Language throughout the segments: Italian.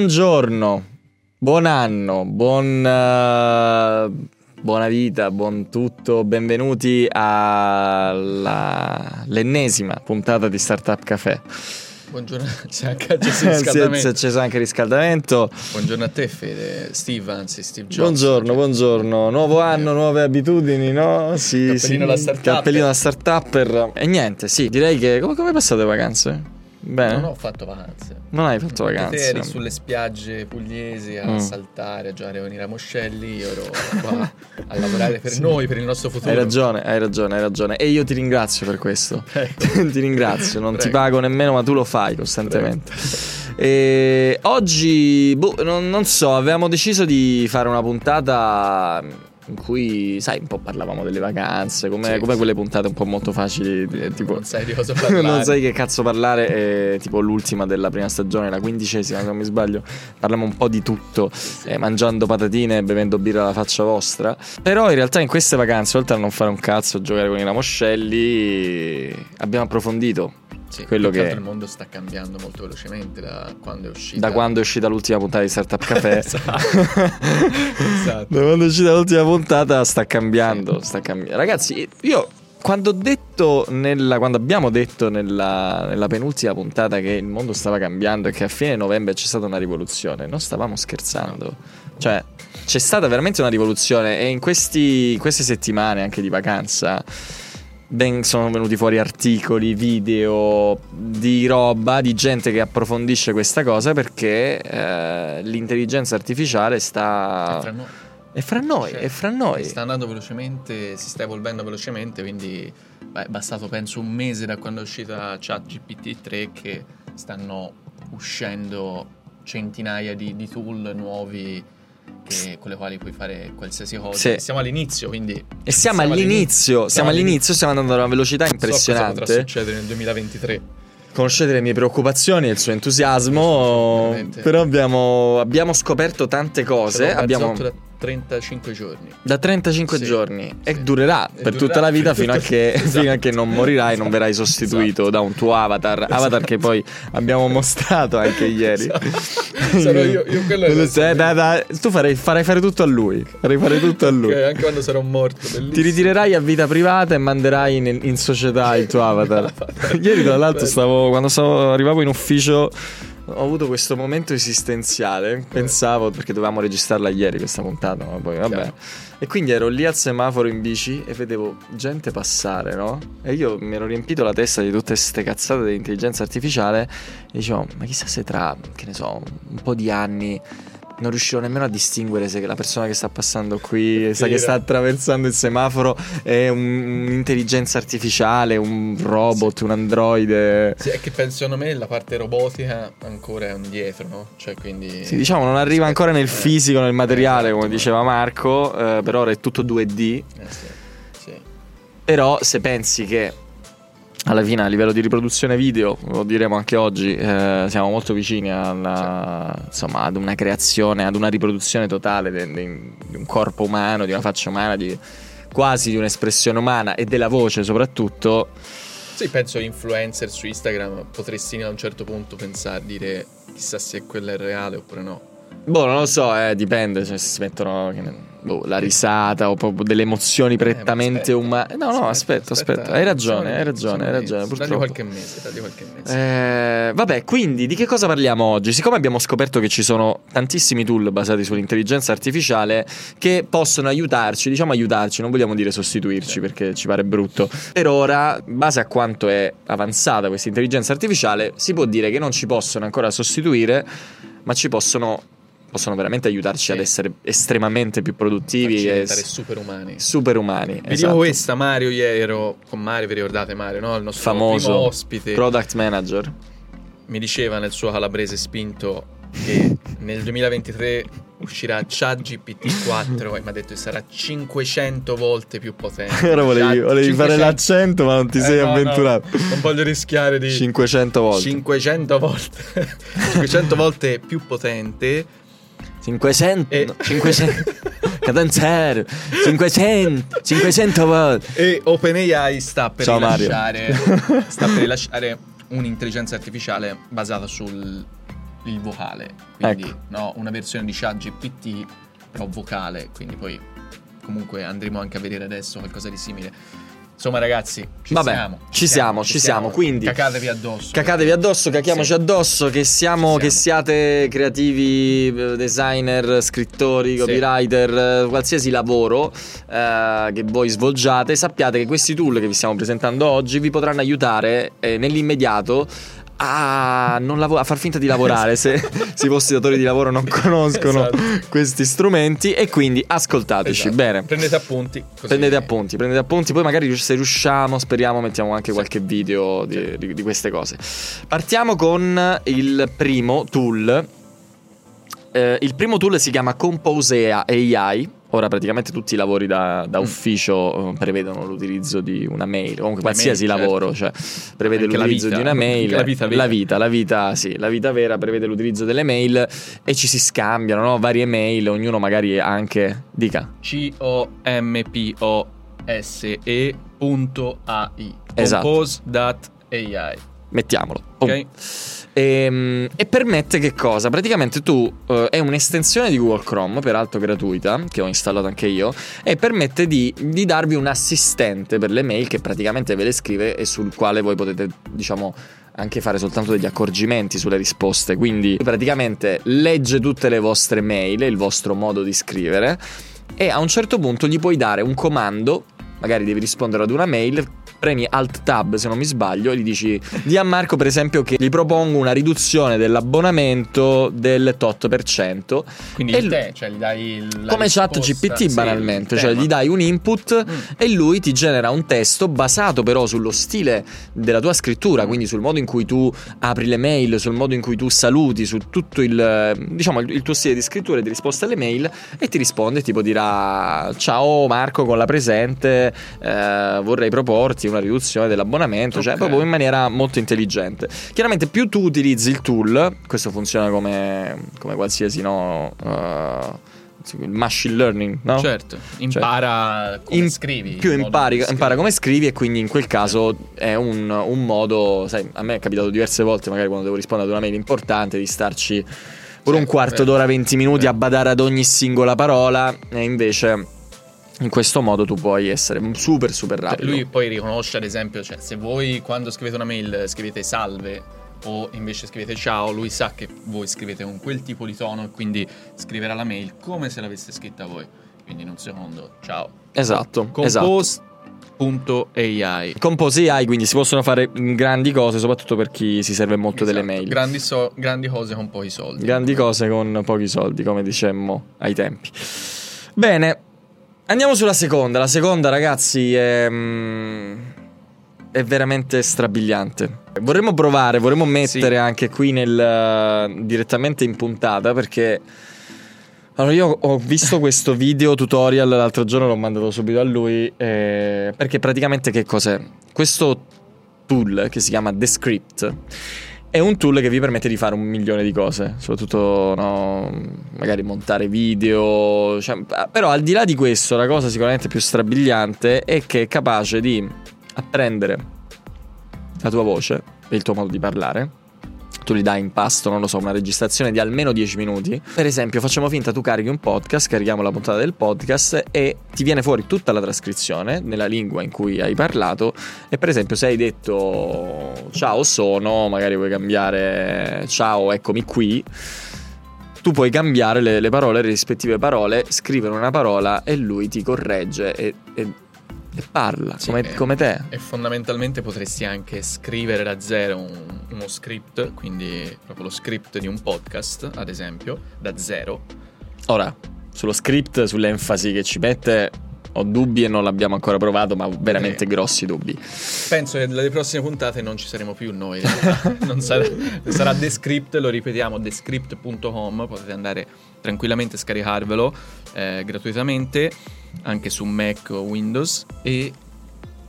Buongiorno, buon anno, buon, uh, buona vita, buon tutto. Benvenuti all'ennesima puntata di Startup Café. Buongiorno, c'è anche riscaldamento. si è acceso anche il riscaldamento. Buongiorno a te Fede, Steve anzi, Steve Jobs. Buongiorno, buongiorno. Nuovo anno, nuove abitudini, no? Sì, cappellino sì. da startup. Cappellino da startupper. E niente, sì, direi che... Come, come passate le vacanze? Bene. Non ho fatto vacanze. Non hai fatto vacanze? Te eri sulle spiagge pugliesi a Mm. saltare, a giocare con i ramoscelli. Io ero qua a lavorare per noi, per il nostro futuro. Hai ragione, hai ragione, hai ragione. E io ti ringrazio per questo. Ti ringrazio, non ti Prego. pago nemmeno, ma tu lo fai costantemente. E oggi, boh, non, non so, avevamo deciso di fare una puntata in cui, sai, un po' parlavamo delle vacanze, come, Sì, come sì. quelle puntate un po' molto facili, eh, tipo... Non sai di cosa parlare. non sai che cazzo parlare, eh, tipo l'ultima della prima stagione, la quindicesima se non mi sbaglio, parliamo un po' di tutto, eh, mangiando patatine e bevendo birra alla faccia vostra. Però in realtà in queste vacanze, oltre a non fare un cazzo, giocare con i ramoscelli, abbiamo approfondito Sì, quello che il mondo sta cambiando molto velocemente da quando è uscita. da quando è uscita l'ultima puntata di Startup Café. Esatto. Da quando è uscita l'ultima puntata sta cambiando, sta cambiando. Ragazzi, io quando ho detto nella, quando abbiamo detto nella, nella penultima puntata che il mondo stava cambiando e che a fine novembre c'è stata una rivoluzione, non stavamo scherzando. Cioè, c'è stata veramente una rivoluzione e in questi- in queste settimane anche di vacanza ben- sono venuti fuori articoli, video di roba, di gente che approfondisce questa cosa perché eh, l'intelligenza artificiale sta... Noi. È fra noi, Cioè, è fra noi. Sta andando velocemente, si sta evolvendo velocemente, quindi beh, è bastato penso un mese da quando è uscita ChatGPT 3 che stanno uscendo centinaia di, di tool nuovi che- con le quali puoi fare qualsiasi cosa. Sì. Siamo all'inizio, quindi... E siamo, Siamo all'inizio, siamo all'inizio, stiamo andando a una velocità So cosa potrà impressionante. succedere nel 2023. Conoscete le mie preoccupazioni e il suo entusiasmo, però abbiamo, abbiamo scoperto tante cose. Abbiamo da 35 giorni. da 35 Sì, giorni e sì. durerà E per durerà tutta la vita fino a che, Esatto. fino a che non morirai, non verrai Esatto. sostituito da un tuo avatar. Avatar che poi abbiamo mostrato anche ieri. Esatto. Sarò io- io quello è il- Eh, dai, dai, tu farei, farai fare tutto a lui. Farei fare tutto a lui. Ok, anche quando sarò morto. Bellissimo. Ti ritirerai a vita privata e manderai in, in società il tuo avatar. Ieri, tra l'altro, stavo, quando stavo, arrivavo in ufficio, ho avuto questo momento esistenziale. Pensavo, perché dovevamo registrarla ieri questa puntata, ma poi vabbè. Chiaro. E quindi ero lì al semaforo in bici e vedevo gente passare, no? E io mi ero riempito la testa di tutte queste cazzate dell'intelligenza artificiale e dicevo, ma chissà se tra, che ne so, un po' di anni non riuscirò nemmeno a distinguere se la persona che sta passando qui, sa che sta attraversando il semaforo è un- un'intelligenza artificiale, un robot, un androide. Sì, è che penso, secondo me la parte robotica ancora è indietro, no? Cioè, quindi... Sì, diciamo non arriva ancora nel Eh, fisico, nel materiale, esatto, come diceva Marco, eh, per ora è tutto 2D. Eh, sì, sì. Però se pensi che alla fine a livello di riproduzione video, lo diremo anche oggi, eh, siamo molto vicini alla- insomma, ad una creazione, ad una riproduzione totale de- di un corpo umano, di una faccia umana, di, quasi di un'espressione umana e della voce soprattutto. Sì, penso influencer su Instagram potresti a un certo punto pensare, dire chissà se quella è reale oppure no. Boh, non lo so, eh, dipende, cioè, se si mettono che ne- boh, la risata o proprio delle emozioni prettamente aspetta. umane. No, no, aspetta, aspetta, hai ragione, hai ragione, hai ragione, purtroppo. qualche mese, qualche mese. Eh, vabbè, quindi di che cosa parliamo oggi? Siccome abbiamo scoperto che ci sono tantissimi tool basati sull'intelligenza artificiale che possono aiutarci, diciamo aiutarci, non vogliamo dire sostituirci Sì. perché ci pare brutto. Per ora, in base a quanto è avanzata questa intelligenza artificiale, si può dire che non ci possono ancora sostituire, ma ci possono, possono veramente aiutarci Sì. ad essere estremamente più produttivi e diventare s- superumani. superumani. Vi dico esatto. questa, Mario, ieri ero con Mario, vi ricordate Mario, no? Il nostro Famoso primo ospite. product manager. mi diceva nel suo calabrese spinto che nel 2023 uscirà ChatGPT 4 e mi ha detto che sarà 500 volte più potente. Ora volevi, volevi fare 500 l'accento, ma non ti Eh, sei no, no, avventurato. non voglio rischiare di 500 volte. 500 volte 500 volte più potente 500, E- no, 500 cadenziere 500 500 volte e OpenAI sta per Ciao, Mario. rilasciare sta per rilasciare un'intelligenza artificiale basata sul il vocale, quindi Ecco. no, una versione di ChatGPT però vocale, quindi poi comunque andremo anche a vedere adesso qualcosa di simile. Insomma ragazzi, ci Vabbè, siamo. ci siamo, ci siamo, quindi- Cacatevi addosso. Cacatevi addosso, cachiamoci Sì. addosso, che siamo, Siamo. che siate creativi, eh, designer, scrittori, Sì. copywriter, eh, qualsiasi lavoro eh, che voi svolgiate, sappiate che questi tool che vi stiamo presentando oggi vi potranno aiutare eh, nell'immediato a, non lavo- a far finta di lavorare se, se i vostri datori di lavoro non conoscono Esatto. questi strumenti e quindi ascoltateci Esatto. bene. Prendete appunti. Prendete appunti, prendete appunti, poi magari se riusciamo, speriamo, mettiamo anche qualche video di, di- di queste cose. Partiamo con il primo tool. Eh, il primo tool si chiama Compose AI. Ora praticamente tutti i lavori da, da Mm. ufficio eh, prevedono l'utilizzo di una mail, comunque qualsiasi mail, lavoro, certo. cioè prevede Anche l'utilizzo vita, di una mail. la vita la vita, la vita, sì, la vita vera prevede l'utilizzo delle mail e ci si scambiano no? varie mail, ognuno magari anche dica. C-O-M-P-O-S-E punto AI. Esatto. Compose.ai. Mettiamolo. Ok? E, e permette che cosa? Praticamente tu eh, è un'estensione di Google Chrome, peraltro gratuita, che ho installato anche io, e permette di, di darvi un assistente per le mail che praticamente ve le scrive e sul quale voi potete, diciamo, anche fare soltanto degli accorgimenti sulle risposte. Quindi praticamente legge tutte le vostre mail il vostro modo di scrivere e a un certo punto gli puoi dare un comando, magari devi rispondere ad una mail, premi Alt Tab se non mi sbaglio e gli dici di a Marco per esempio che gli propongo una riduzione dell'abbonamento del tot per cento. Quindi E il te, cioè gli dai la come chat risposta- GPT sì, banalmente, il cioè gli dai un input Mm. e lui ti genera un testo basato però sullo stile della tua scrittura, quindi sul modo in cui tu apri le mail, sul modo in cui tu saluti, su tutto il, diciamo, il il tuo stile di scrittura e di risposta alle mail e ti risponde, tipo dirà ciao Marco con la presente, eh, vorrei proporti una riduzione dell'abbonamento, cioè Ok. proprio in maniera molto intelligente. Chiaramente più tu utilizzi il tool, questo funziona come, come qualsiasi no... eh, il machine learning, no? Certo, impara come In- scrivi. Più impari, di impara come scrivi e quindi in quel caso è un, un modo, sai, a me è capitato diverse volte, magari quando devo rispondere ad una mail importante, di starci pure un Sì, quarto vero. d'ora, 20 minuti a Vero. badare ad ogni singola parola e invece in questo modo tu puoi essere super super Cioè, rapido. lui poi riconosce, ad esempio, cioè, se voi quando scrivete una mail scrivete salve o invece scrivete ciao, lui sa che voi scrivete con quel tipo di tono e quindi scriverà la mail come se l'aveste scritta voi. Quindi in un secondo, ciao. Esatto, esatto. Compose.ai. Compose AI, quindi si possono fare grandi cose, soprattutto per chi si serve molto delle Esatto, mail. Grandi, so- grandi cose con pochi soldi. Grandi cose con pochi soldi, come dicemmo ai tempi. Bene, andiamo sulla seconda. La seconda, ragazzi, è, mm, è veramente strabiliante. Vorremmo provare, vorremmo mettere Sì. anche qui nel, direttamente in puntata perché. Allora, io ho visto questo video tutorial l'altro giorno, l'ho mandato subito a lui. eh, perché praticamente che cos'è? Questo tool che si chiama Descript è un tool che vi permette di fare un milione di cose, soprattutto no, magari montare video. cioè, però al di là di questo, la cosa sicuramente più strabiliante è che è capace di apprendere la tua voce e il tuo modo di parlare. Tu gli dai in pasto, non lo so, una registrazione di almeno 10 minuti. Per esempio, facciamo finta tu carichi un podcast, carichiamo la puntata del podcast e ti viene fuori tutta la trascrizione nella lingua in cui hai parlato. E per esempio, se hai detto ciao sono, magari vuoi cambiare ciao eccomi qui. Tu puoi cambiare le, le parole, le rispettive parole, scrivere una parola e lui ti corregge e, e- e parla Sì, come, eh. come te. E fondamentalmente potresti anche scrivere da zero un- uno script, quindi proprio lo script di un podcast, ad esempio, da zero. Ora, sullo script, sull'enfasi che ci mette, ho dubbi e non l'abbiamo ancora provato, ma veramente Eh. grossi dubbi. Penso che nelle prossime puntate non ci saremo più noi. sarà, sarà Descript, lo ripetiamo, descript.com, potete andare tranquillamente a scaricarvelo eh, gratuitamente anche su Mac o Windows e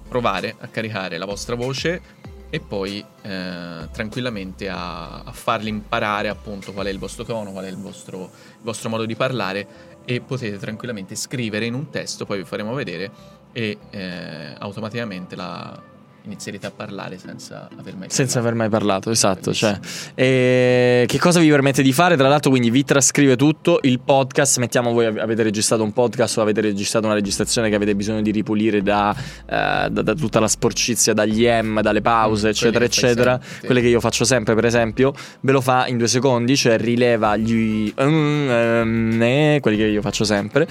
provare a caricare la vostra voce e poi eh, tranquillamente a, a farli imparare appunto qual è il vostro tono, qual è il vostro, il vostro modo di parlare e potete tranquillamente scrivere in un testo, poi vi faremo vedere e eh, automaticamente la, inizierete a parlare senza aver mai Senza parlato. aver mai parlato, esatto. Cioè, e che cosa vi permette di fare? Tra l'altro, quindi vi trascrive tutto il podcast. Mettiamo voi av- avete registrato un podcast o avete registrato una registrazione che avete bisogno di ripulire da, eh, da- da tutta la sporcizia, dagli M, dalle pause, Mm, eccetera, eccetera. sempre, sì. Quelle che io faccio sempre, per esempio, ve lo fa in due secondi, cioè rileva gli mm, ehm, eh, quelli che io faccio sempre.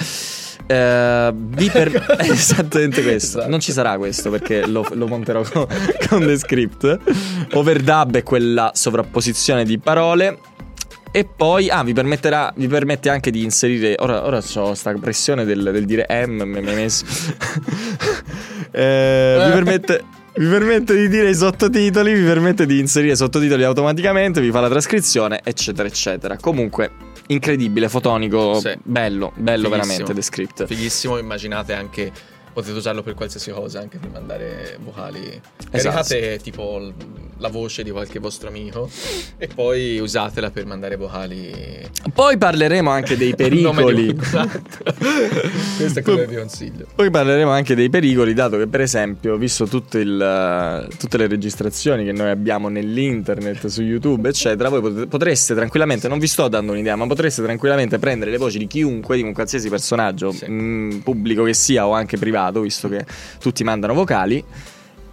Eh, vi per- esattamente questo. Esatto. Non ci sarà questo perché lo, lo monterò con, con The Script. Overdub è quella sovrapposizione di parole. E poi, ah, vi permetterà, vi permette anche di inserire. Ora, ora ho sta pressione del, del dire M, mi hai messo. Eh, vi permette. Vi permette di dire i sottotitoli, vi permette di inserire i sottotitoli automaticamente, vi fa la trascrizione, eccetera, eccetera. Comunque, incredibile, fotonico, Sì. bello, bello Fighissimo. veramente The Script. Fighissimo, immaginate anche. Potete usarlo per qualsiasi cosa, anche per mandare vocali. Esatto. Caricate tipo la voce di qualche vostro amico e poi usatela per mandare vocali. Poi parleremo anche dei pericoli. Esatto. Questo è quello che vi consiglio. Poi parleremo anche dei pericoli, dato che, per esempio, visto tutto il, tutte le registrazioni che noi abbiamo nell'internet, su YouTube, eccetera, voi pot- potreste tranquillamente, non vi sto dando un'idea, ma potreste tranquillamente prendere le voci di chiunque, di un qualsiasi personaggio, Sì. mh, pubblico che sia o anche privato, visto che tutti mandano vocali.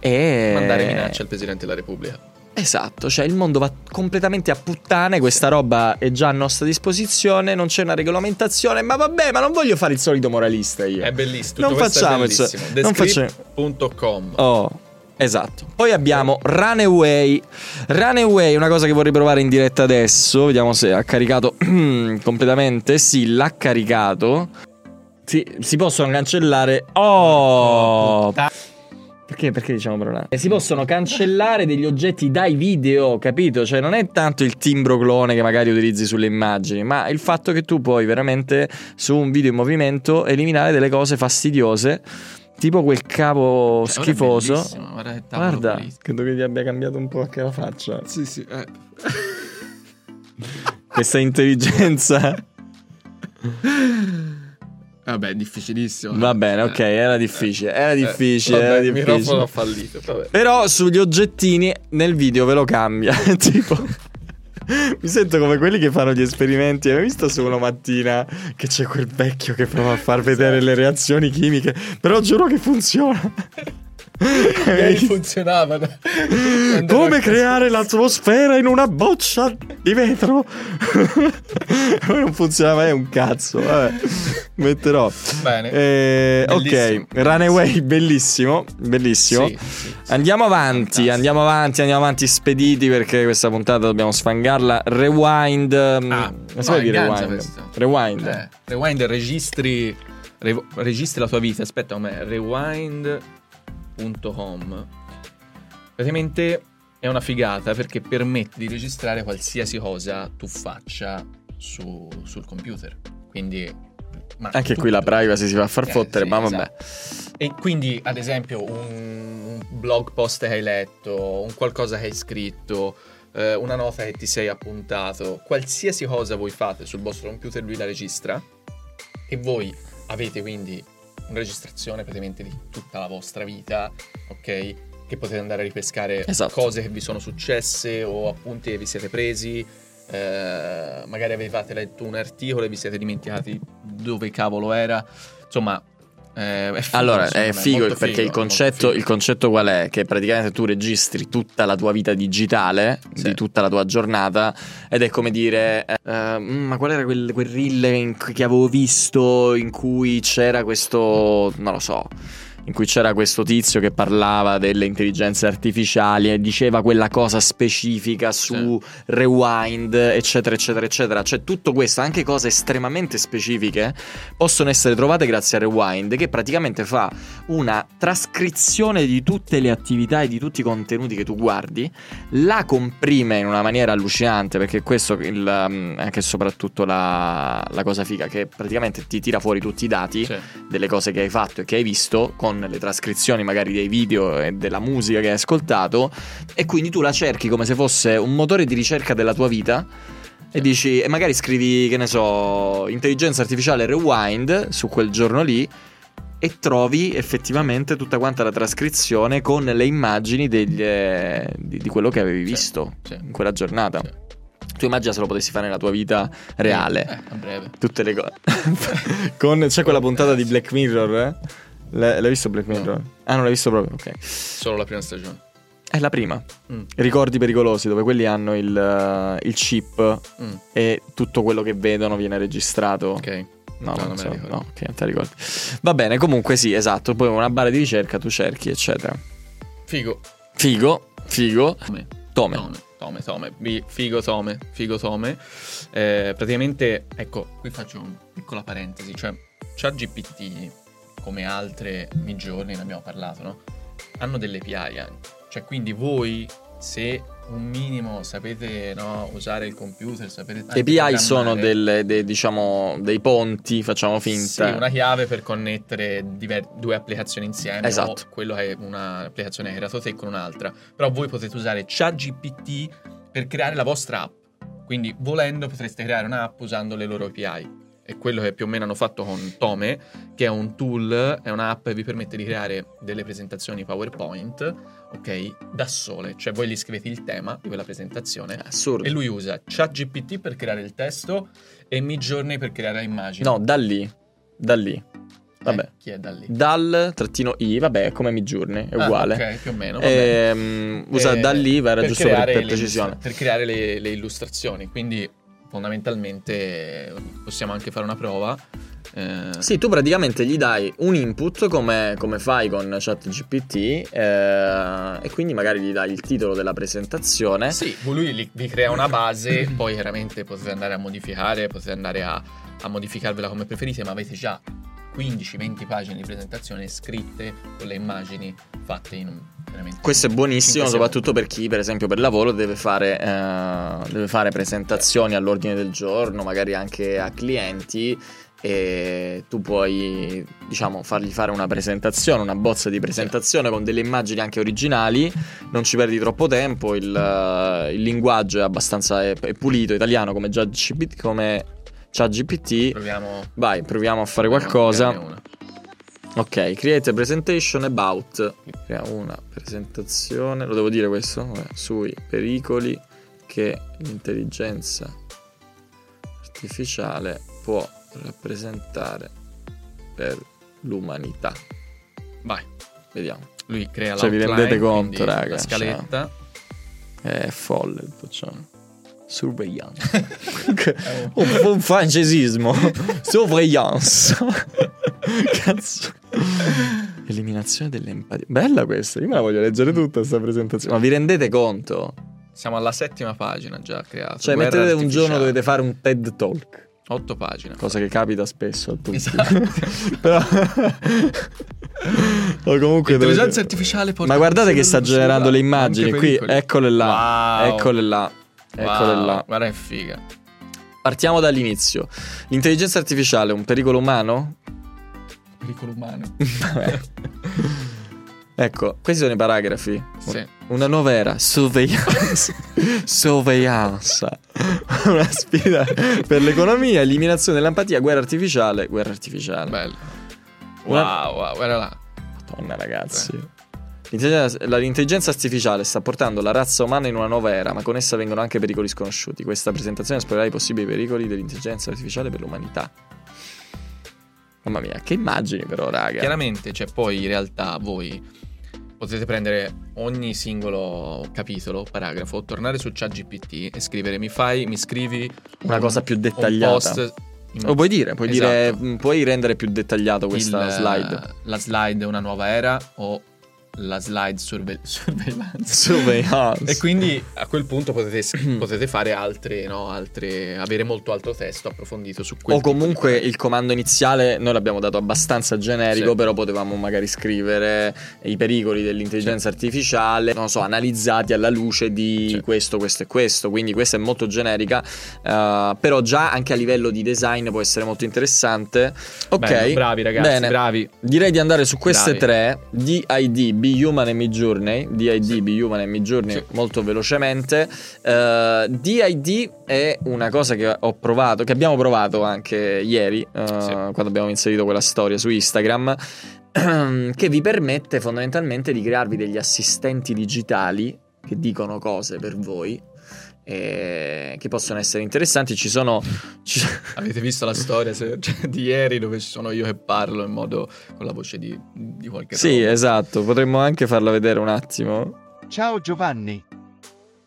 E Mandare minacce al Presidente della Repubblica. Esatto, cioè il mondo va completamente a puttane, questa roba è già a nostra disposizione, non c'è una regolamentazione, ma vabbè, ma non voglio fare il solito moralista io. È bellissimo. Non facciamo è il non facciamo-. Oh, esatto. Poi abbiamo Runaway. Runaway, una cosa che vorrei provare in diretta adesso, vediamo se ha caricato completamente. Sì, l'ha caricato. Sì, si possono cancellare. Oh! Perché, perché diciamo parola? E si possono cancellare degli oggetti dai video, capito? Cioè non è tanto il timbro clone che magari utilizzi sulle immagini, ma il fatto che tu puoi veramente su un video in movimento eliminare delle cose fastidiose, tipo quel capo Cioè, schifoso. Guarda, Guarda, credo che ti abbia cambiato un po' anche la faccia. Sì, sì. eh. Questa intelligenza. Vabbè, difficilissimo. Va bene, ok, era difficile, era difficile, Eh, era vabbè, Il difficile. microfono ha fallito. Vabbè. Però sugli oggettini nel video ve lo cambia. tipo. Mi sento come quelli che fanno gli esperimenti. Hai visto su una mattina che c'è quel vecchio che prova a far vedere le reazioni chimiche? Però giuro che funziona. Ieri funzionava. Come creare l'atmosfera in una boccia di vetro? Poi non funziona mai un cazzo. Vabbè, metterò. Bene. Eh, ok. Runaway, bellissimo. Bellissimo. Sì, sì, sì. Andiamo avanti, andiamo avanti, andiamo avanti spediti perché questa puntata dobbiamo sfangarla. Rewind. mm, Ah, non si no, dire rewind. questo. Rewind. Eh, rewind registri. re- registri la tua vita. Aspetta, come rewind.home. Praticamente è una figata perché permette di registrare qualsiasi cosa tu faccia su- sul computer. Quindi. Anche qui la privacy si va a far Eh, fottere, sì, ma vabbè. esatto. E quindi, ad esempio, un blog post che hai letto, un qualcosa che hai scritto, eh, una nota che ti sei appuntato, qualsiasi cosa voi fate sul vostro computer, lui la registra. E voi avete quindi una registrazione praticamente di tutta la vostra vita, ok? Che potete andare a ripescare Esatto. cose che vi sono successe o appunti che vi siete presi. eh, magari avevate letto un articolo e vi siete dimenticati dove cavolo era. Insomma, eh, è figo, Allora, è figo molto perché figo, il, è concetto, figo. il concetto qual è? Che praticamente tu registri tutta la tua vita digitale, Sì. di tutta la tua giornata, ed è come dire, eh, "Mm, ma qual era quel, quel reel che avevo visto in cui c'era questo, non lo so, in cui c'era questo tizio che parlava delle intelligenze artificiali e diceva quella cosa specifica su rewind, eccetera, eccetera, eccetera. Cioè tutto questo, anche cose estremamente specifiche, possono essere trovate grazie a Rewind, che praticamente fa una trascrizione di tutte le attività e di tutti i contenuti che tu guardi, la comprime in una maniera allucinante, perché questo il, anche e soprattutto la, la cosa figa, che praticamente ti tira fuori tutti i dati Sì. delle cose che hai fatto e che hai visto, con le trascrizioni magari dei video e della musica che hai ascoltato, e quindi tu la cerchi come se fosse un motore di ricerca della tua vita. E dici, e magari scrivi, che ne so, intelligenza artificiale rewind su quel giorno lì. e trovi effettivamente tutta quanta la trascrizione con le immagini degli, eh, di, di quello che avevi Sì, visto sì. in quella giornata. Sì. Tu immagina se lo potessi fare nella tua vita reale. Eh, a breve. Tutte le cose. con, c'è quella puntata di Black Mirror, eh? L'hai, l'hai visto Black No. Mirror? Ah, non l'hai visto proprio? Ok. Solo la prima stagione. È la prima. Mm, Ricordi pericolosi, dove quelli hanno il, eh, il chip mm, e tutto quello che vedono viene registrato. ok. No, No, non so, no, ok, non te ricordi. Va bene, comunque sì, esatto. Poi una barra di ricerca tu cerchi, eccetera. Figo. Figo, figo. Tome. Tome. Tome, tome, tome. Figo tome, figo tome. Eh, praticamente, ecco, qui faccio una piccola parentesi. Cioè, ChatGPT, come altre midgiorni, ne abbiamo parlato, no? Hanno delle API anche. Cioè, quindi voi, se un minimo sapete no, usare il computer, sapete... Le API sono delle, dei, diciamo, dei ponti, facciamo Sì, finta. una chiave per connettere diver- due applicazioni insieme. Esatto. Quello è un'applicazione che creato te con un'altra. Però voi potete usare ChatGPT per creare la vostra app. Quindi, volendo, potreste creare un'app usando le loro API. È quello che più o meno hanno fatto con Tome, che è un tool, è un'app che vi permette di creare delle presentazioni PowerPoint, ok, da sole. Cioè voi gli scrivete il tema di quella presentazione Assurdo. e lui usa ChatGPT per creare il testo e Midjourney per creare le immagini. No, da lì. Da lì. Vabbè. Eh, chi è da lì? Dal trattino i, vabbè, come Midjourney, è Ah, uguale. ok, più o meno. bene. Ehm, usa Eh, da lì, era giusto per, creare per precisione. per creare le, le illustrazioni. Quindi, fondamentalmente, possiamo anche fare una prova. Eh, Sì, tu praticamente gli dai un input come, come fai con ChatGPT eh, e quindi magari gli dai il titolo della presentazione. Sì, lui vi crea una base, poi chiaramente potete andare a modificare, potete andare a, a modificarvela come preferite, ma avete già 15-20 pagine di presentazione scritte con le immagini fatte in un Questo è buonissimo, soprattutto per chi, per esempio, per lavoro deve fare, eh, deve fare presentazioni all'ordine del giorno, magari anche a clienti. E tu puoi, diciamo, fargli fare una presentazione, una bozza di presentazione con delle immagini anche originali. Non ci perdi troppo tempo. Il, eh, il linguaggio è abbastanza è, è pulito, italiano come già GPT, come ChatGPT. Proviamo Vai, proviamo a fare proviamo qualcosa. Ok, create a presentation about. Crea una presentazione. Lo devo dire questo? Vabbè, sui pericoli che l'intelligenza artificiale può rappresentare per l'umanità. Vai. Vediamo. Lui crea Cioè, vi rendete conto, raga, La scaletta. È folle il boccione. Surveillance. un, un francesismo. Surveillance. Cazzo. Eliminazione dell'empatia. Bella questa. Io me la voglio leggere tutta questa presentazione. Ma vi rendete conto? Siamo alla settima pagina già creata. Cioè, Guerra mettete un giorno dovete fare un TED Talk. Otto pagine. Cosa che capita spesso a tutti. Esatto. Però. o comunque. L'intelligenza dovete- artificiale Ma guardate che sta generando le immagini. Qui, eccole là. Wow. Eccole là. Eccole Wow, là. Guarda che figa. Partiamo dall'inizio. L'intelligenza artificiale è un pericolo umano? Pericolo umano. Ecco, questi sono i paragrafi. Sì. Una nuova era, sorveglianza. sorveglianza. Una sfida per l'economia, eliminazione dell'empatia, guerra artificiale. Guerra artificiale. Bello. Una- Wow, wow, guarda là. Madonna, ragazzi. La- l'intelligenza artificiale sta portando la razza umana in una nuova era, ma con essa vengono anche pericoli sconosciuti. Questa presentazione esplorerà i possibili pericoli dell'intelligenza artificiale per l'umanità. Mamma mia, che immagini però, raga. Chiaramente, cioè, poi in realtà voi potete prendere ogni singolo capitolo, paragrafo, tornare su ChatGPT e scrivere mi fai, mi scrivi Una un- cosa più dettagliata. Lo puoi dire, puoi, dire, Esatto. mh, puoi rendere più dettagliato questa il- slide. La slide è una nuova era o la slide surve- surveillance. Surveillance. E quindi a quel punto potete, potete fare altre, no, altre, avere molto altro testo approfondito su quel O comunque il comando iniziale noi l'abbiamo dato abbastanza generico, Sì. però potevamo magari scrivere i pericoli dell'intelligenza artificiale, non so, analizzati alla luce di Sì. questo, questo e questo. Quindi questa è molto generica, eh, però già anche a livello di design può essere molto interessante. Ok, Bello, bravi ragazzi, Bene. bravi. Direi di andare su queste Bravi. tre: DID, Be Human e Midjourney, DID, Sì. Be Human e Midjourney Sì. molto velocemente. Eh, DID è una cosa che ho provato, che abbiamo provato anche ieri, eh, Sì. quando abbiamo inserito quella storia su Instagram, che vi permette fondamentalmente di crearvi degli assistenti digitali che dicono cose per voi. Eh, che possono essere interessanti. Ci sono. ci- Avete visto la storia se- cioè, di ieri dove ci sono io che parlo in modo con la voce di, di qualche sì, robot. esatto. Potremmo anche farla vedere un attimo. Ciao Giovanni.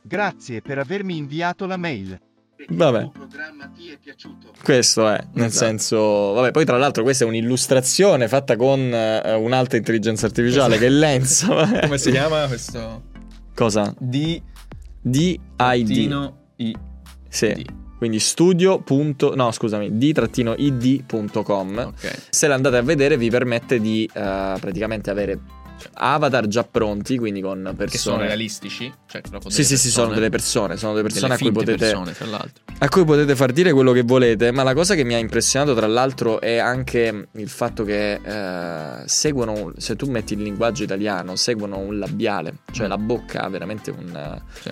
Grazie per avermi inviato la mail. Vabbè. Il tuo programma ti è piaciuto. Questo è, nel Esatto. senso, vabbè, poi tra l'altro questa è un'illustrazione fatta con eh, un'altra intelligenza artificiale che è Lenza. Come si chiama questo? Cosa? D DID. Trattino I Sì. D. Quindi studio. punto- No, scusami, d-id.com. Ok. Se la andate a vedere vi permette di eh, praticamente avere avatar già pronti, quindi con persone Che sono realistici? Cioè, Sì, sì, sì, sono delle persone, sono delle persone delle a cui potete persone, tra l'altro. a cui potete far dire quello che volete, ma la cosa che mi ha impressionato tra l'altro è anche il fatto che eh, seguono, se tu metti il linguaggio italiano, seguono un labiale, cioè Mm. la bocca ha veramente un... Sì.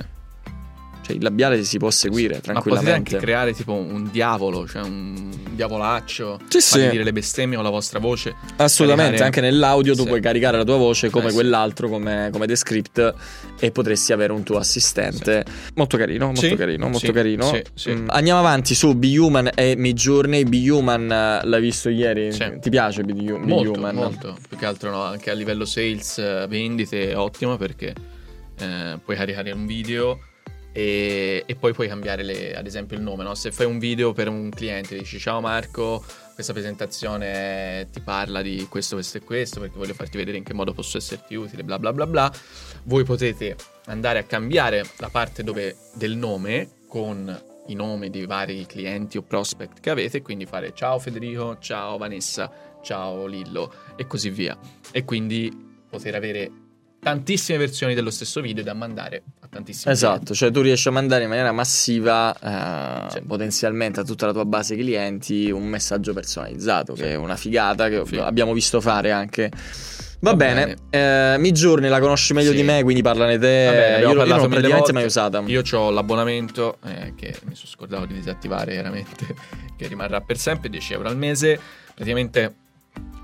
Cioè il labiale si può seguire Ma potete tranquillamente. anche creare tipo un diavolo, cioè un diavolaccio, Sì, sì. dire le bestemmie con la vostra voce. Assolutamente, caricare- anche nell'audio tu Sì. puoi caricare la tua voce come Eh, quell'altro, come, come Descript e potresti avere un tuo assistente. Molto carino, molto carino, molto carino. Mm, Andiamo avanti su Be Human e Midjourney. Be Human eh, l'hai visto ieri? Ti piace Be, Be Molto, Human? molto. Più che altro no, anche a livello sales, eh, vendite è ottimo perché eh, puoi caricare un video e, e poi puoi cambiare le- ad esempio il nome. no? Se fai un video per un cliente dici ciao Marco, questa presentazione ti parla di questo, questo e questo perché voglio farti vedere in che modo posso esserti utile, bla bla bla bla. Voi potete andare a cambiare la parte dove, del nome con i nomi di vari clienti o prospect che avete, quindi fare ciao Federico, ciao Vanessa, ciao Lillo e così via. E quindi poter avere tantissime versioni dello stesso video da mandare a tantissimi Esatto, cioè tu riesci a mandare in maniera massiva eh, Sì. potenzialmente a tutta la tua base clienti un messaggio personalizzato, Sì. che è una figata che Sì. abbiamo visto fare anche. Va, Va bene, eh, Midjourney la conosci meglio Sì. di me, quindi parlane te. Va bene, abbiamo io, io parlato non l'ho mai usata. Io ho l'abbonamento eh, che mi sono scordato di disattivare veramente, che rimarrà per sempre, 10 euro al mese. Praticamente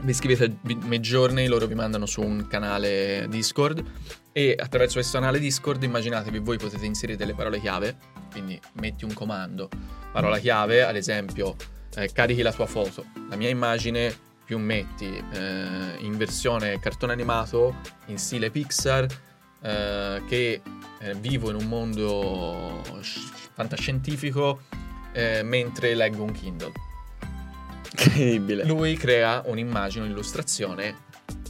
vi iscrivete a Midjourney, loro vi mandano su un canale Discord e attraverso questo canale Discord immaginatevi voi potete inserire delle parole chiave, quindi metti un comando, parola chiave, ad esempio eh, carichi la tua foto, la mia immagine più metti eh, in versione cartone animato in stile Pixar eh, che eh, vivo in un mondo sci- fantascientifico eh, mentre leggo un Kindle. Incredibile. Lui crea un'immagine, un'illustrazione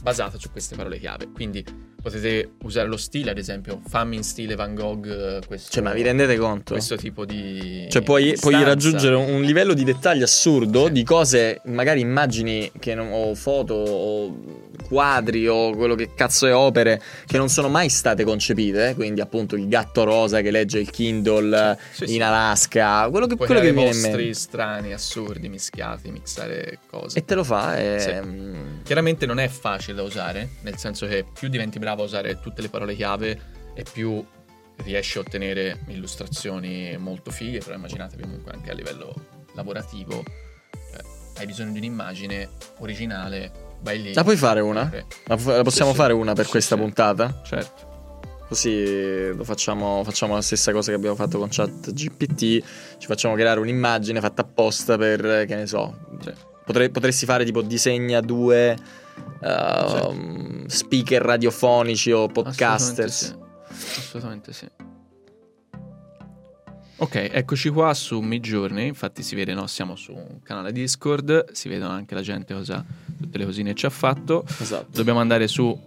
basata su queste parole chiave. Quindi potete usare lo stile, ad esempio, fammi in stile Van Gogh eh, questo, Cioè, ma vi rendete conto? questo tipo di... Cioè, puoi, puoi raggiungere un livello di dettaglio assurdo Sì. di cose, magari immagini che non- o foto o quadri o quello che cazzo è opere che non sono mai state concepite. eh, Quindi, appunto, il gatto rosa che legge il Kindle Sì, in sì. Alaska, quello che, Puoi quello che viene in mostri mente. strani, assurdi, mischiati, mixare cose. E te lo fa. E, Sì. mm, Chiaramente non è facile da usare, nel senso che più diventi bravo a usare tutte le parole chiave e più riesci a ottenere illustrazioni molto fighe, però immaginatevi comunque anche a livello lavorativo, eh, hai bisogno di un'immagine originale, vai lì. La puoi fare una? La, la possiamo Sì, fare una per Sì, questa sì. puntata? Certo. Così lo facciamo, facciamo la stessa cosa che abbiamo fatto con chat GPT. Ci facciamo creare un'immagine fatta apposta per, che ne so. Potre- potresti fare tipo disegna due ehm, speaker radiofonici o podcasters. Assolutamente sì. Assolutamente sì. Ok, eccoci qua su Midjourney, infatti si vede, no, siamo su un canale Discord, si vedono anche la gente cosa, tutte le cosine ci ha fatto. Esatto. Dobbiamo andare su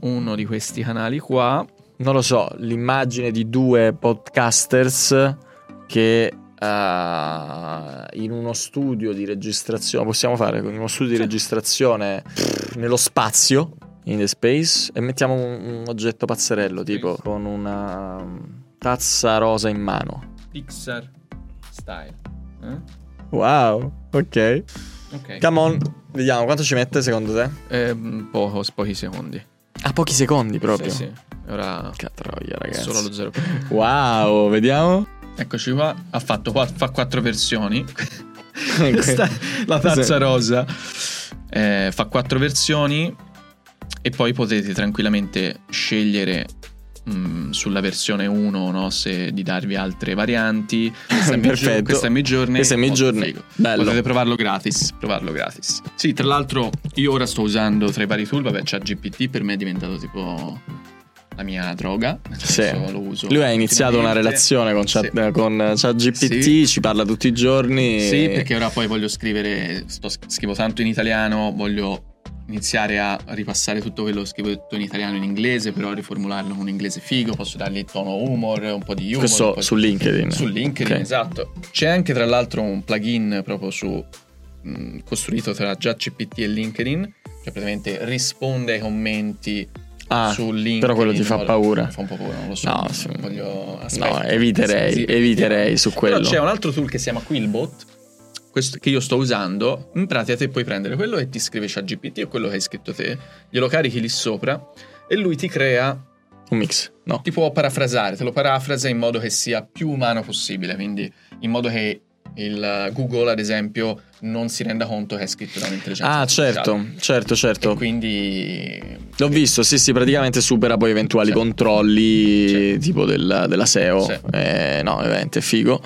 uno di questi canali qua. Non lo so, l'immagine di due podcasters che eh, in uno studio di registrazione, possiamo fare in uno studio di registrazione pff, nello spazio, in the space, e mettiamo un, un oggetto pazzerello, tipo con una tazza rosa in mano. Pixar Style. Eh? Wow, ok. Ok. Come on, vediamo quanto ci mette secondo te? Eh, poco, pochi secondi. A pochi secondi proprio. Sì, sì. Ora Catroia, è ragazzi. solo allo 0. Wow, vediamo. Eccoci qua, ha fatto qua- fa quattro versioni. Questa la tazza Sì. rosa. Eh, fa quattro versioni e poi potete tranquillamente scegliere mm, sulla versione 1 no, se di darvi altre varianti. Questa è Perfetto. Questa è Midjourney. Questa è Midjourney. figo. Bello. Potete provarlo gratis, provarlo gratis. Sì, tra l'altro io ora sto usando tra i vari tool, vabbè, c'è GPT, per me è diventato tipo la mia droga. Sì. lo uso Lui ha iniziato una relazione con, chat, Sì. con ChatGPT, Sì. ci parla tutti i giorni. Sì, perché ora poi voglio scrivere, sto, scrivo tanto in italiano, voglio iniziare a ripassare tutto quello che scrivo detto in italiano in inglese, però riformularlo con un inglese figo, posso dargli tono humor, un po' di humor. Questo po' di- su LinkedIn. Su LinkedIn, Ok. esatto. C'è anche tra l'altro un plugin proprio su mh, costruito tra ChatGPT e LinkedIn, che praticamente risponde ai commenti Ah, su LinkedIn. però quello ti fa modo- paura. Fa un po' paura, non lo so. No, voglio. No, eviterei, Sì, eviterei su quello. Però c'è un altro tool che si chiama Quillbot, questo che io sto usando. In pratica te puoi prendere quello che ti scrive ChatGPT o quello che hai scritto te, glielo carichi lì sopra e lui ti crea, Un mix, no. ti può parafrasare, te lo parafrasa in modo che sia più umano possibile, quindi in modo che il Google, ad esempio, non si renda conto che è scritto da un'intelligenza Ah, artificiale. certo, certo, E certo. quindi L'ho visto, sì, sì, praticamente supera poi eventuali Sì. controlli Sì. tipo del- della SEO. Sì. Eh, no, veramente figo.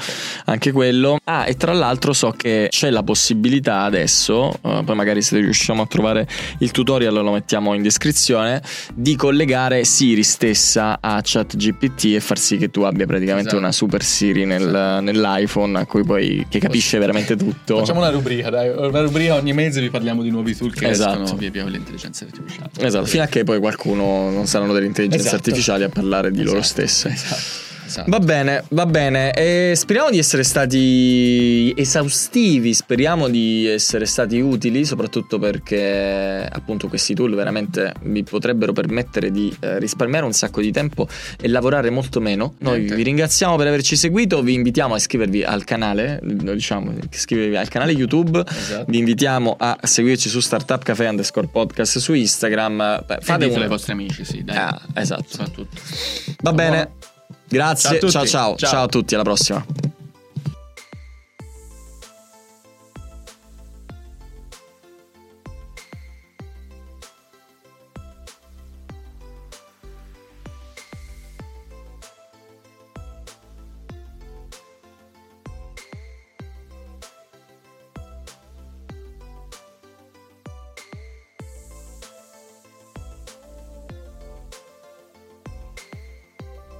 Anche quello. Ah, e tra l'altro so che c'è la possibilità adesso, eh, poi magari se riusciamo a trovare il tutorial lo mettiamo in descrizione, di collegare Siri stessa a ChatGPT e far sì che tu abbia praticamente Esatto. una super Siri nel- nell'iPhone a cui poi che capisce veramente tutto. Facciamo una rubrica, dai, una rubrica ogni mese vi parliamo di nuovi tool che Esatto. escono via via con l'intelligenza artificiale. Esatto, fino a che poi qualcuno non saranno delle intelligenze Esatto. artificiali a parlare di loro Esatto, stesse. Esatto. Esatto. Va bene, va bene. E speriamo di essere stati esaustivi, speriamo di essere stati utili, soprattutto perché appunto questi tool veramente vi potrebbero permettere di eh, risparmiare un sacco di tempo e lavorare molto meno. Noi Niente. vi ringraziamo per averci seguito, vi invitiamo a iscrivervi al canale, diciamo, iscrivervi al canale YouTube. Esatto. Vi invitiamo a seguirci su Startup Cafe underscore podcast su Instagram. Beh, Fate un... ai vostri amici, sì, dai. Ah, esatto. Soprattutto. Va bene. Grazie. Ciao ciao. Ciao. Ciao a tutti, alla prossima.